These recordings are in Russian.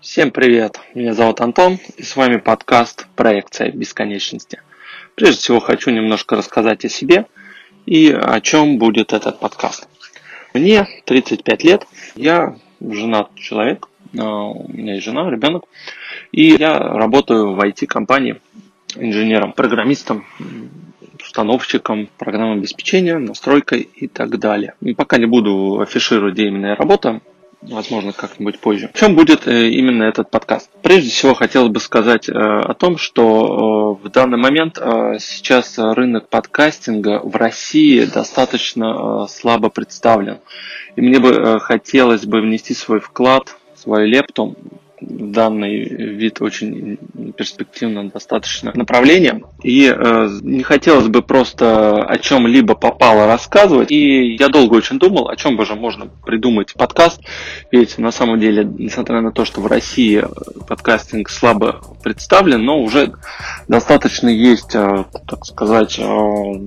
Всем привет! Меня зовут Антон, и с вами подкаст «Проекция бесконечности». Прежде всего хочу немножко рассказать о себе и о чем будет этот подкаст. Мне 35 лет, я женат человек, а, у меня есть жена, ребенок, и я работаю в IT-компании инженером, программистом, установщиком программного обеспечения, настройкой и так далее. Пока не буду афишировать, где именно я работаю, возможно, как-нибудь позже. В чем будет э, именно этот подкаст? Прежде всего, хотелось бы сказать э, о том, что э, в данный момент сейчас рынок подкастинга в России достаточно слабо представлен. И мне бы хотелось бы внести свой вклад, свою лепту данный вид очень перспективно достаточно направление. И э, не хотелось бы просто о чем-либо попало рассказывать. И я долго очень думал, о чем бы же можно придумать подкаст. Ведь на самом деле, несмотря на то, что в России подкастинг слабо представлен, но уже достаточно есть, э, так сказать, э,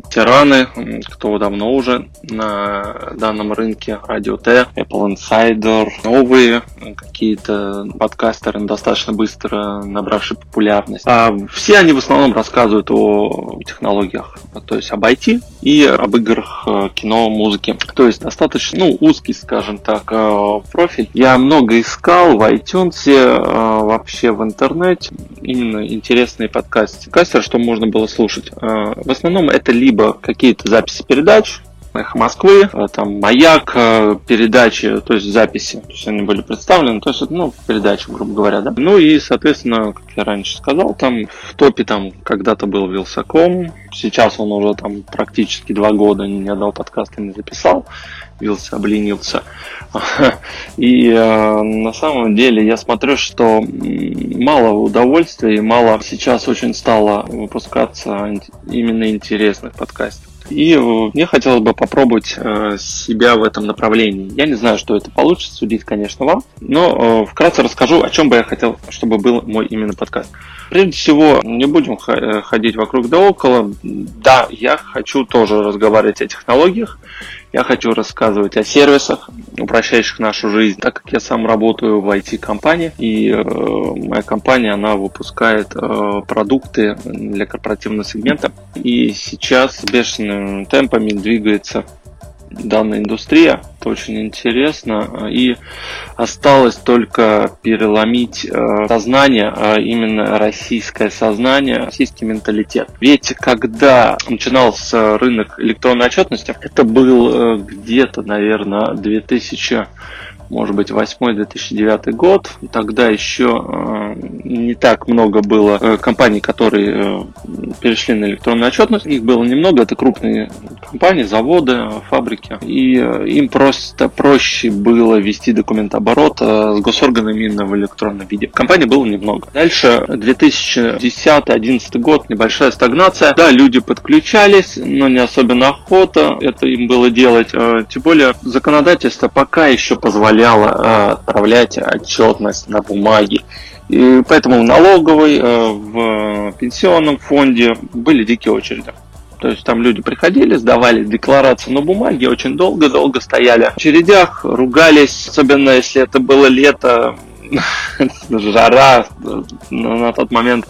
тираны, кто давно уже на данном рынке, Радио Т, Apple Insider, новые какие-то подкасты подкастеры, достаточно быстро набравшие популярность. А все они в основном рассказывают о технологиях, то есть об IT и об играх, э, кино, музыке. То есть достаточно ну, узкий, скажем так, э, профиль. Я много искал в iTunes, э, вообще в интернете, именно интересные подкасты. Подкастеры, что можно было слушать. В основном это либо какие-то записи передач, Эхо Москвы, э, там Маяк, э, передачи, то есть записи, то есть они были представлены, то есть ну, передачи, грубо говоря, да. Ну и, соответственно, как я раньше сказал, там в топе там когда-то был Вилсаком, сейчас он уже там практически два года ни одного подкаста не записал, Вилса обленился. И э, на самом деле я смотрю, что мало удовольствия и мало сейчас очень стало выпускаться именно интересных подкастов. И э, мне хотелось бы попробовать э, себя в этом направлении. Я не знаю, что это получится, судить, конечно, вам. Но э, вкратце расскажу, о чем бы я хотел, чтобы был мой именно подкаст. Прежде всего, не будем ходить вокруг да около. Да, я хочу тоже разговаривать о технологиях. Я хочу рассказывать о сервисах, упрощающих нашу жизнь, так как я сам работаю в IT-компании, и э, моя компания, она выпускает э, продукты для корпоративного сегмента, и сейчас с бешеными темпами двигается данная индустрия. Это очень интересно. И осталось только переломить э, сознание, а именно российское сознание, российский менталитет. Ведь когда начинался рынок электронной отчетности, это был э, где-то, наверное, 2000 может быть, 2008-2009 год. Тогда еще э, не так много было компаний, которые перешли на электронную отчетность. Их было немного, это крупные компании, заводы, фабрики. И им просто проще было вести документооборот с госорганами именно в электронном виде. Компаний было немного. Дальше 2010-2011 год, небольшая стагнация. Да, люди подключались, но не особенно охота это им было делать. Тем более законодательство пока еще позволяло э, отправлять отчетность на бумаге. И поэтому в налоговой, э, в пенсионном фонде были дикие очереди. То есть там люди приходили, сдавали декларацию на бумаге, очень долго-долго стояли в очередях, ругались, особенно если это было лето, жара на тот момент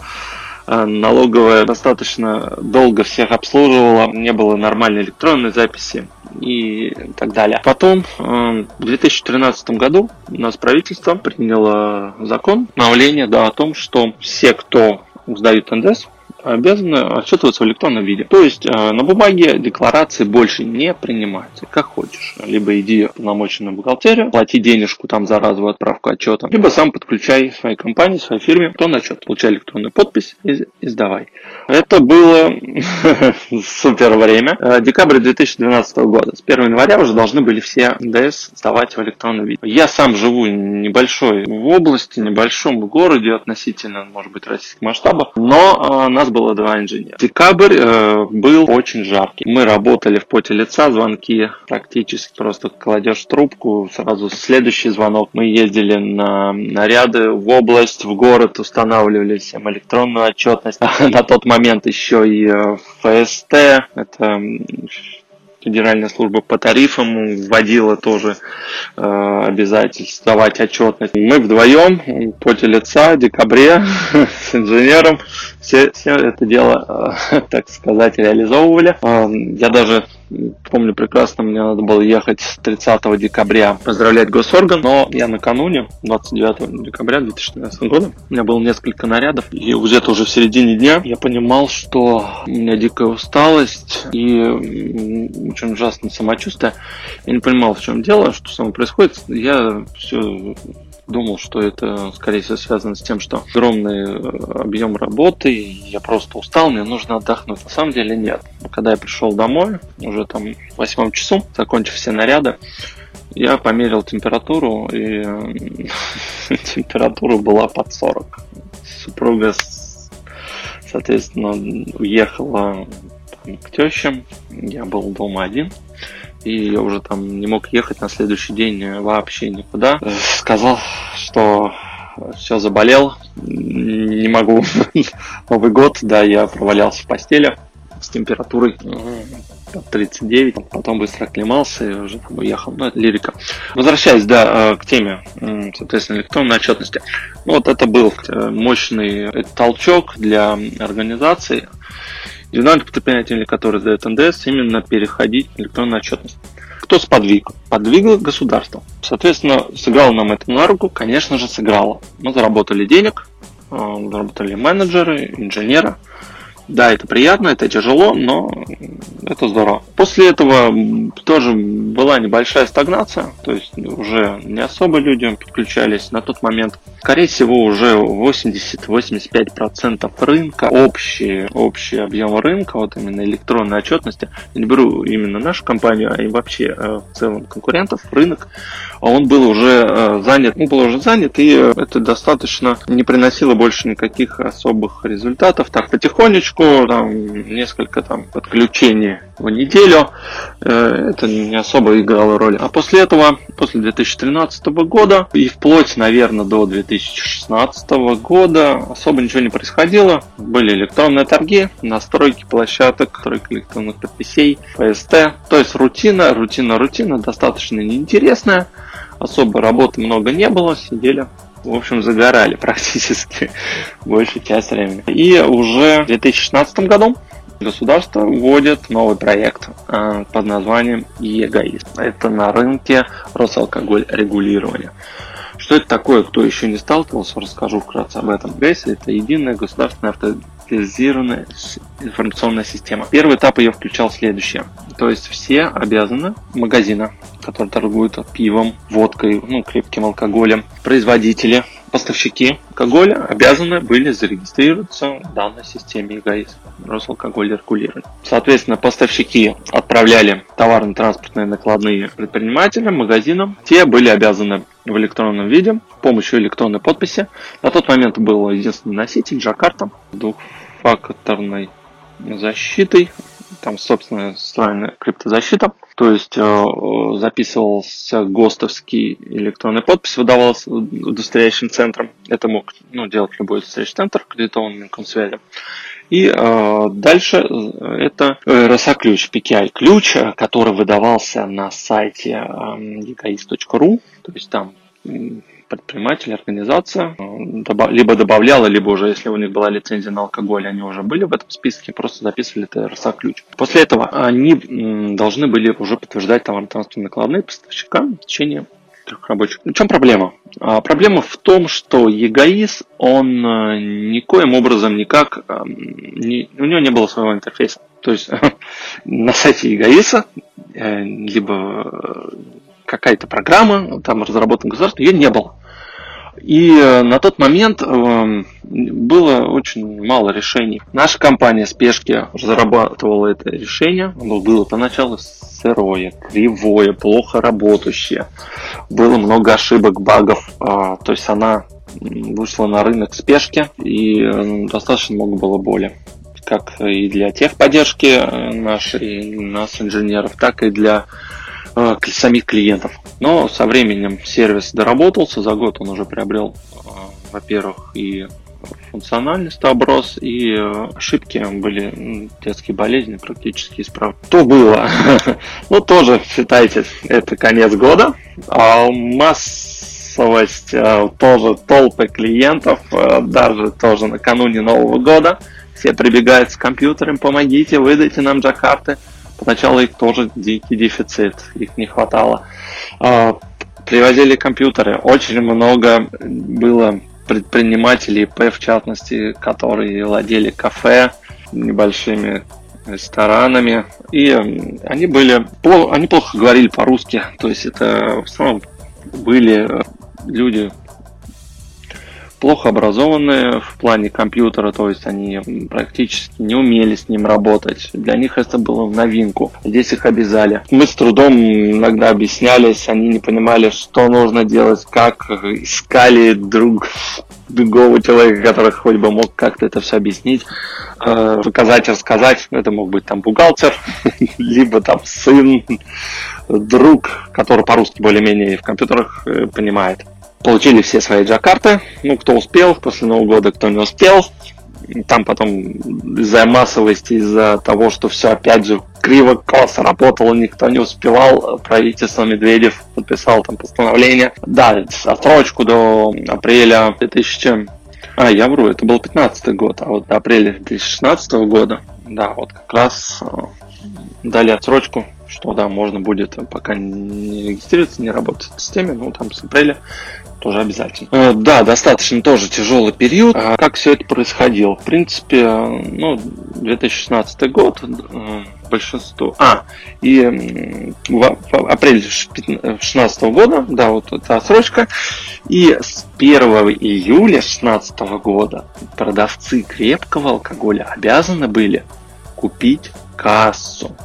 э, налоговая достаточно долго всех обслуживала, не было нормальной электронной записи и так далее. Потом э, в 2013 году у нас правительство приняло закон, обновление да, о том, что все, кто сдают НДС, обязаны отчитываться в электронном виде. То есть э, на бумаге декларации больше не принимаются. Как хочешь. Либо иди в полномоченную бухгалтерию, плати денежку там за разовую отправку отчета, либо сам подключай своей компании, своей фирме электронный отчет. Получай электронную подпись и, и сдавай. Это было супер время. Э, декабрь 2012 года. С 1 января уже должны были все НДС сдавать в электронном виде. Я сам живу небольшой в области, небольшом городе относительно, может быть, российских масштабов, но э, нас было два инженера. Декабрь э, был очень жаркий. Мы работали в поте лица, звонки практически просто кладешь трубку, сразу следующий звонок. Мы ездили на наряды в область, в город, устанавливали всем электронную отчетность. На тот момент еще и э, ФСТ, это Федеральная служба по тарифам вводила тоже э, обязательство давать отчетность. Мы вдвоем по лица в декабре с инженером все, все это дело, э, так сказать, реализовывали. Э, я даже помню прекрасно, мне надо было ехать 30 декабря поздравлять госорган, но я накануне, 29 декабря 2013 года, у меня было несколько нарядов, и где-то уже в середине дня я понимал, что у меня дикая усталость и очень ужасное самочувствие. Я не понимал, в чем дело, что со мной происходит. Я все думал, что это, скорее всего, связано с тем, что огромный э, объем работы, я просто устал, мне нужно отдохнуть. На самом деле нет. Когда я пришел домой, уже там в восьмом часу, закончив все наряды, я померил температуру, и температура была под 40. Супруга, соответственно, уехала к тещам, я был дома один и я уже там не мог ехать на следующий день вообще никуда. Сказал, что все заболел, не могу. Новый год, да, я провалялся в постели с температурой 39, потом быстро оклемался и уже там уехал. Ну, это лирика. Возвращаясь, да, э, к теме, соответственно, электронной отчетности. Ну, вот это был э, мощный толчок для организации, Динамика предпринимателей, который сдает НДС, именно переходить в электронную отчетность. Кто сподвиг? Подвигло государство. Соответственно, сыграло нам это на руку? Конечно же, сыграло. Мы заработали денег, э, заработали менеджеры, инженеры. Да, это приятно, это тяжело, но это здорово. После этого тоже была небольшая стагнация, то есть уже не особо люди подключались на тот момент. Скорее всего, уже 80-85% рынка, общий, общий объем рынка, вот именно электронной отчетности, я не беру именно нашу компанию, а и вообще э, в целом конкурентов, рынок, он был уже э, занят, ну, был уже занят, и это достаточно не приносило больше никаких особых результатов. Так, потихонечку, там, несколько там подключений в неделю, э, это не особо играло роль. А после этого, после 2013 года и вплоть, наверное, до 2016 года особо ничего не происходило. Были электронные торги, настройки площадок, настройки электронных подписей, PST. То есть рутина, рутина, рутина, достаточно неинтересная. Особо работы много не было, сидели в общем, загорали практически большую часть времени. И уже в 2016 году государство вводит новый проект э, под названием ЕГАИС. Это на рынке Росалкоголь регулирования. Что это такое, кто еще не сталкивался, расскажу вкратце об этом. ГАИС это единая государственная автоматизированная информационная система. Первый этап ее включал следующее. То есть все обязаны магазина, которые торгуют пивом, водкой, ну, крепким алкоголем, производители, поставщики алкоголя обязаны были зарегистрироваться в данной системе ЕГАИС, Росалкоголь регулирования. Соответственно, поставщики отправляли товарно-транспортные накладные предпринимателям, магазинам. Те были обязаны в электронном виде с помощью электронной подписи. На тот момент был единственный носитель Джакарта двухфакторной защитой там, собственно, встроенная криптозащита. То есть э, записывался ГОСТовский электронный подпись, выдавался удостоверяющим центром. Это мог ну, делать любой удостоверяющий центр, аккредитованный Минкомсвязи. И э, дальше это RSA-ключ, PKI-ключ, который выдавался на сайте э, то есть там предприниматель, организация э, либо добавляла, либо уже, если у них была лицензия на алкоголь, они уже были в этом списке, просто записывали ТРСА-ключ. После этого они должны были уже подтверждать товарно-транспортные накладные поставщикам в течение трех рабочих. В чем проблема? А, проблема в том, что ЕГАИС, он э, никоим образом никак, э, не, у него не было своего интерфейса. То есть на сайте ЕГАИСа либо какая-то программа, там разработана государством, ее не было. И э, на тот момент эм, было очень мало решений. Наша компания Спешки разрабатывала это решение. Оно было поначалу сырое, кривое, плохо работающее. Было много ошибок, багов. А, то есть она вышла на рынок Спешки и э, достаточно много было боли как и для техподдержки э, нашей, нас, инженеров, так и для э, самих клиентов. Но со временем сервис доработался, за год он уже приобрел, э, во-первых, и функциональность оброс, и ошибки были, детские болезни практически исправлены. То было. ну, тоже, считайте, это конец года. А массовость тоже толпы клиентов, даже тоже накануне Нового года. Все прибегают с компьютером, помогите, выдайте нам Джакарты. Поначалу их тоже дикий дефицит, их не хватало. А, привозили компьютеры. Очень много было предпринимателей, ИП в частности, которые владели кафе, небольшими ресторанами. И они были, они плохо говорили по-русски. То есть это в основном были люди плохо образованные в плане компьютера, то есть они практически не умели с ним работать. Для них это было в новинку. Здесь их обязали. Мы с трудом иногда объяснялись, они не понимали, что нужно делать, как искали друг другого человека, который хоть бы мог как-то это все объяснить, э, показать, рассказать. Это мог быть там бухгалтер, либо там сын, друг, который по-русски более-менее в компьютерах э, понимает получили все свои джакарты. Ну, кто успел после Нового года, кто не успел. Там потом из-за массовости, из-за того, что все опять же криво косо работало, никто не успевал. Правительство Медведев подписал там постановление. Да, отсрочку до апреля 2000... А, я вру, это был 15 год, а вот до апреля 2016 года, да, вот как раз э, дали отсрочку что да, можно будет пока не регистрироваться, не работать в системе, ну там с апреля тоже обязательно. Э, да, достаточно тоже тяжелый период. А как все это происходило? В принципе, ну, 2016 год, э, большинство... А, и в, в апреле 2016 года, да, вот эта отсрочка, и с 1 июля 2016 года продавцы крепкого алкоголя обязаны были купить кассу,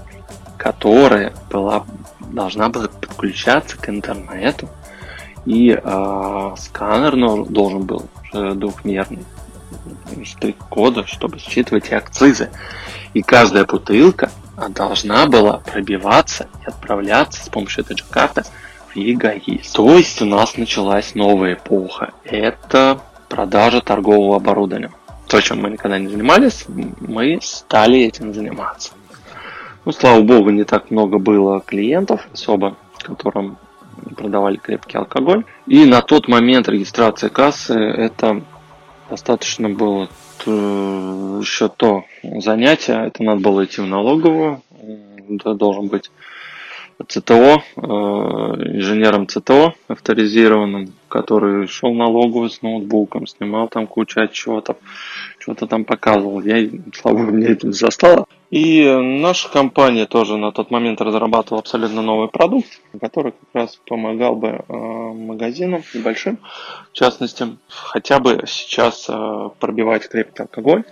которая была, должна была подключаться к интернету и э, сканер должен был двухмерный штрих-кода, чтобы считывать акцизы. И каждая бутылка должна была пробиваться и отправляться с помощью этой же карты в ЕГАИС. То есть у нас началась новая эпоха. Это продажа торгового оборудования. То, чем мы никогда не занимались, мы стали этим заниматься. Ну, слава богу, не так много было клиентов особо, которым продавали крепкий алкоголь. И на тот момент регистрация кассы это достаточно было еще то занятие. Это надо было идти в налоговую. Это должен быть ЦТО, э, инженером ЦТО авторизированным, который шел налоговую с ноутбуком, снимал там кучу отчетов, что-то там показывал. Я, слава богу, меня это не застало. И наша компания тоже на тот момент разрабатывала абсолютно новый продукт, который как раз помогал бы э, магазинам небольшим, в частности, хотя бы сейчас э, пробивать крепкий алкоголь.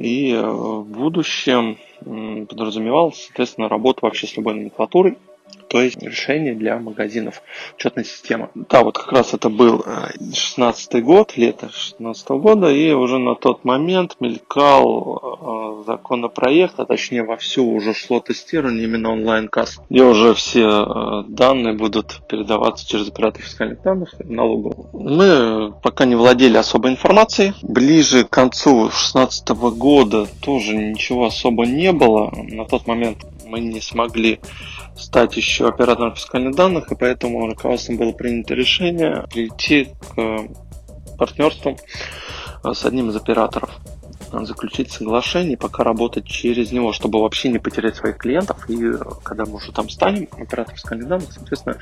И в будущем подразумевал, соответственно, работу вообще с любой номенклатурой, то есть решение для магазинов, учетная система. Да, вот как раз это был 16 э, год, лето 16 года, и уже на тот момент мелькал э, законопроект, а точнее вовсю уже шло тестирование именно онлайн-касс, где уже все э, данные будут передаваться через оператор фискальных данных в налоговую. Мы пока не владели особой информацией. Ближе к концу 2016 года тоже ничего особо не было. На тот момент мы не смогли стать еще оператором фискальных данных, и поэтому руководством было принято решение прийти к партнерству э, с одним из операторов заключить соглашение пока работать через него, чтобы вообще не потерять своих клиентов. И э, когда мы уже там станем, оператор фискальных данных, соответственно,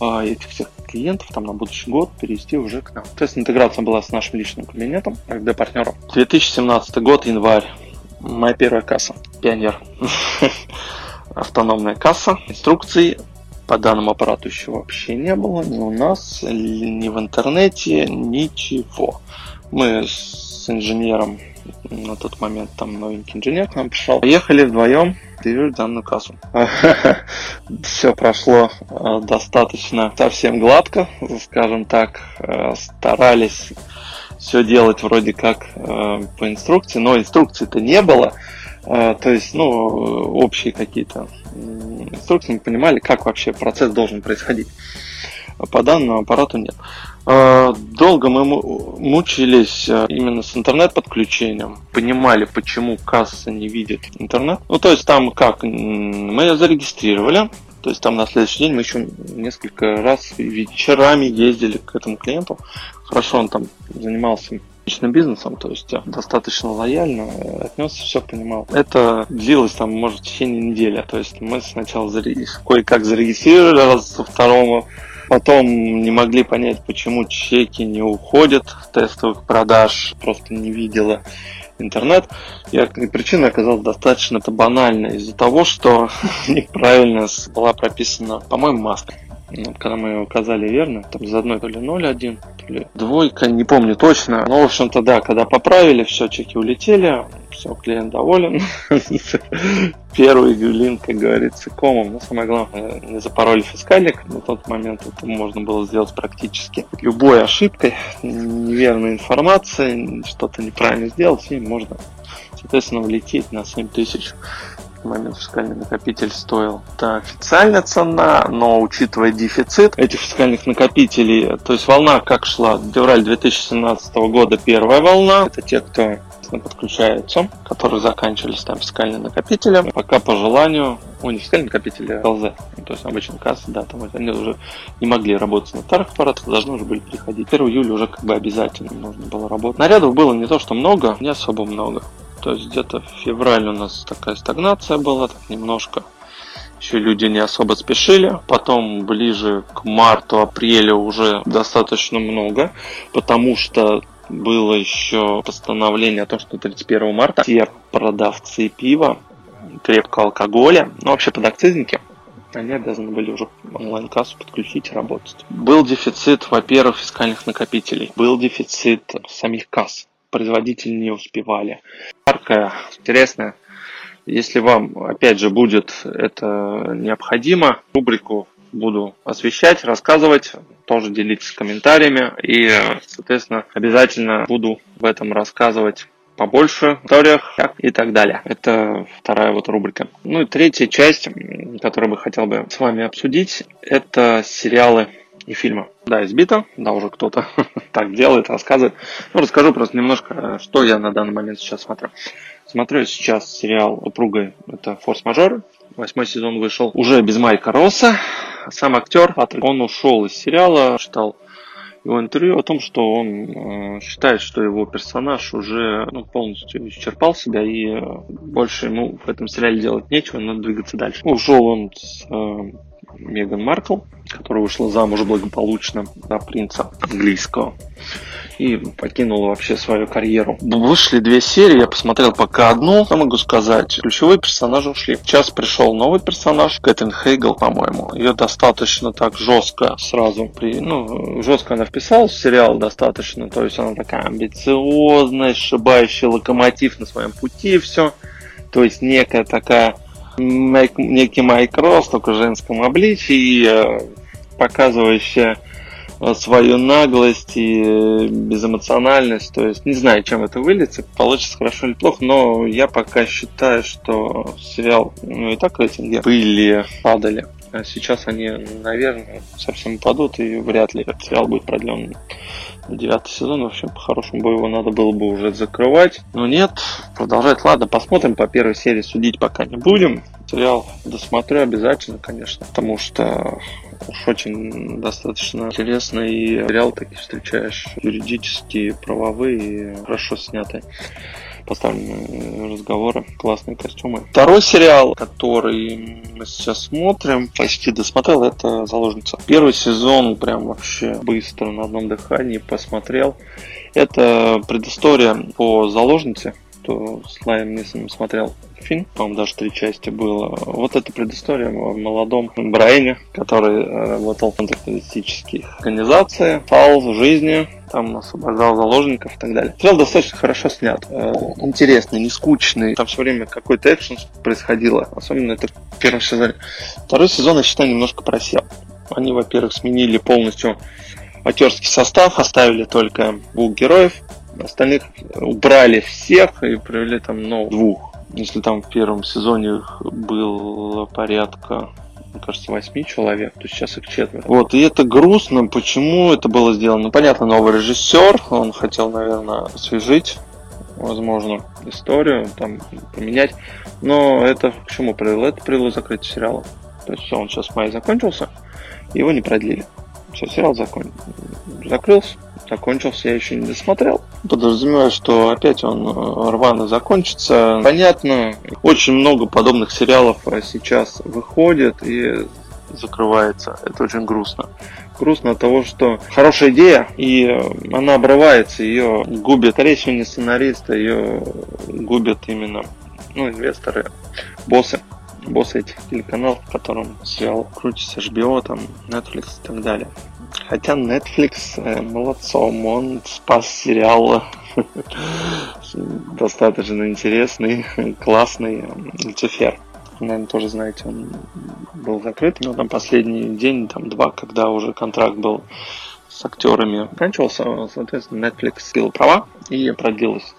э, этих всех клиентов там на будущий год перевести уже к нам. Соответственно, интеграция была с нашим личным кабинетом, для партнеров. 2017 год, январь. Моя первая касса. Пионер. автономная касса. Инструкций по данному аппарату еще вообще не было, ни у нас, ни в интернете, ничего. Мы с инженером, на тот момент там новенький инженер к нам пришел, поехали вдвоем движуть данную кассу. Все прошло э, достаточно совсем гладко, скажем так, э, старались все делать вроде как э, по инструкции, но инструкции-то не было. А, то есть, ну, общие какие-то инструкции, мы понимали, как вообще процесс должен происходить. По данному аппарату нет. А, долго мы мучились а, именно с интернет-подключением, понимали, почему касса не видит интернет. Ну, то есть там как, мы ее зарегистрировали, то есть там на следующий день мы еще несколько раз вечерами ездили к этому клиенту. Хорошо, он там занимался личным бизнесом, то есть достаточно лояльно отнесся, все понимал. Это длилось там, может, в течение недели. То есть мы сначала кое-как зарегистрировались со второго Потом не могли понять, почему чеки не уходят в тестовых продаж, просто не видела интернет. И причина оказалась достаточно это банальная из-за того, что неправильно была прописана, по-моему, маска. Ну, когда мы ее указали верно, там за одной то ли 0,1, то ли двойка, не помню точно. Но, в общем-то, да, когда поправили, все, чеки улетели, все, клиент доволен. Первый линк, как говорится, комом. Но самое главное, не запороли фискальник. На тот момент это можно было сделать практически любой ошибкой, неверной информацией, что-то неправильно сделать, и можно, соответственно, влететь на 7 тысяч момент фискальный накопитель стоил. Это официальная цена, но учитывая дефицит этих фискальных накопителей, то есть волна как шла? Февраль 2017 года первая волна, это те, кто подключаются, которые заканчивались там фискальным накопителем. Пока по желанию, у них фискальные накопители ЛЗ, ну, то есть обычно кассы, да, там они уже не могли работать на старых аппаратах, должны уже были переходить. 1 июля уже как бы обязательно нужно было работать. Нарядов было не то, что много, не особо много. То есть где-то в феврале у нас такая стагнация была, так немножко. Еще люди не особо спешили. Потом ближе к марту, апрелю уже достаточно много, потому что было еще постановление о том, что 31 марта все продавцы пива, крепкого алкоголя, ну вообще подакцизники, они обязаны были уже онлайн-кассу подключить и работать. Был дефицит, во-первых, фискальных накопителей, был дефицит самих касс производители не успевали. Яркая, интересная. Если вам, опять же, будет это необходимо, рубрику буду освещать, рассказывать, тоже делитесь комментариями и, соответственно, обязательно буду в этом рассказывать побольше историях и так далее. Это вторая вот рубрика. Ну и третья часть, которую бы хотел бы с вами обсудить, это сериалы и фильма. Да, избито, да, уже кто-то так делает, рассказывает. Ну, расскажу просто немножко, что я на данный момент сейчас смотрю. Смотрю сейчас сериал «Упругой», это «Форс-мажор». Восьмой сезон вышел уже без Майка Росса. Сам актер, он ушел из сериала, читал его интервью о том, что он э, считает, что его персонаж уже ну, полностью исчерпал себя и э, больше ему в этом сериале делать нечего, надо двигаться дальше. Ушел он с э, Меган Маркл, которая вышла замуж благополучно за принца английского и покинула вообще свою карьеру. Вышли две серии, я посмотрел пока одну. Я могу сказать, ключевые персонажи ушли. Сейчас пришел новый персонаж, Кэтрин Хейгл, по-моему. Ее достаточно так жестко сразу, при, ну, жестко она вписалась в сериал достаточно. То есть она такая амбициозная, сшибающая локомотив на своем пути все. То есть некая такая некий Майк Росс, только в женском обличии, э, показывающая э, свою наглость и э, безэмоциональность. То есть не знаю, чем это выльется, получится хорошо или плохо, но я пока считаю, что сериал, ну и так рейтинги были, падали. А сейчас они, наверное, совсем падут, и вряд ли этот сериал будет продлен девятый сезон. В общем, по-хорошему бы его надо было бы уже закрывать. Но нет, продолжать. Ладно, посмотрим по первой серии, судить пока не будем. Сериал досмотрю обязательно, конечно, потому что уж очень достаточно интересный сериал, такие встречаешь юридические, правовые, хорошо снятые поставлены разговоры, классные костюмы. Второй сериал, который мы сейчас смотрим, почти досмотрел, это «Заложница». Первый сезон прям вообще быстро на одном дыхании посмотрел. Это предыстория по «Заложнице», кто с Лайем Нисоном смотрел фильм, по-моему, даже три части было. Вот эта предыстория о молодом Брайне, который работал в антитеррористических организациях, пал в жизни, там освобождал заложников и так далее. Сериал достаточно хорошо снят, э, интересный, не скучный. Там все время какой-то экшен происходило, особенно это в первом сезоне. Второй сезон, я считаю, немножко просел. Они, во-первых, сменили полностью актерский состав, оставили только двух героев, остальных убрали всех и провели там, ну, двух. Если там в первом сезоне было порядка мне кажется, восьми человек, то сейчас их четверо. Вот, и это грустно, почему это было сделано? Понятно, новый режиссер, он хотел, наверное, освежить, возможно, историю, там, поменять, но это к чему привело? Это привело к сериала. То есть все, он сейчас в мае закончился, его не продлили. Все, сериал закон... закрылся, закончился, я еще не досмотрел. Подразумеваю, что опять он э, рвано закончится. Понятно, очень много подобных сериалов сейчас выходит и закрывается. Это очень грустно. Грустно от того, что хорошая идея, и э, она обрывается, ее губит, речь не сценариста, ее губят именно ну, инвесторы, боссы боссы этих телеканалов, в котором сериал крутится HBO, там, Netflix и так далее. Хотя Netflix э, молодцом, он спас сериал достаточно интересный, классный Люцифер. Наверное, тоже знаете, он был закрыт, но там последний день, там два, когда уже контракт был с актерами заканчивался, соответственно, Netflix пил права и продлилось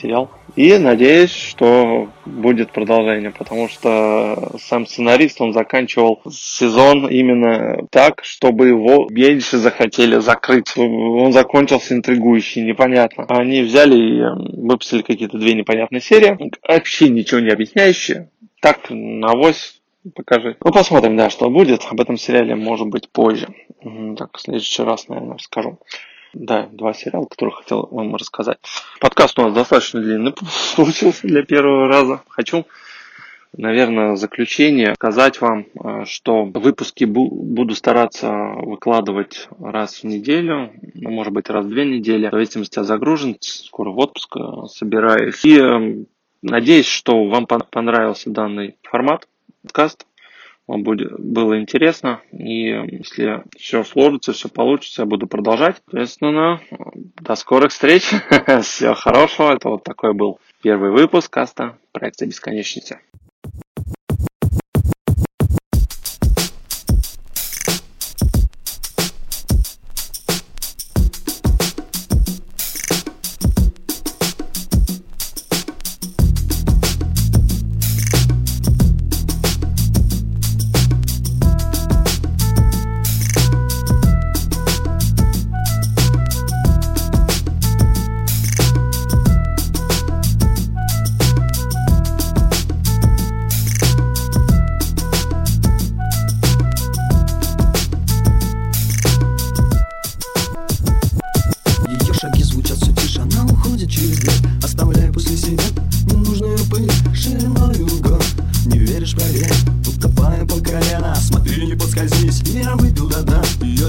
сериал. И надеюсь, что будет продолжение, потому что сам сценарист, он заканчивал сезон именно так, чтобы его меньше захотели закрыть. Он закончился интригующий, непонятно. Они взяли и выпустили какие-то две непонятные серии, вообще ничего не объясняющие. Так, на покажи. Ну, посмотрим, да, что будет. Об этом сериале может быть позже. Так, в следующий раз, наверное, расскажу. Да, два сериала, которые хотел вам рассказать. Подкаст у нас достаточно длинный получился для первого раза. Хочу, наверное, в заключение сказать вам, э, что выпуски буду стараться выкладывать раз в неделю, ну, может быть, раз в две недели, в зависимости от загруженности. Скоро в отпуск э, собираюсь. И э, надеюсь, что вам понравился данный формат подкаст вам будет, было интересно. И если все сложится, все получится, я буду продолжать. Соответственно, до скорых встреч. Всего хорошего. Это вот такой был первый выпуск каста проекта бесконечности.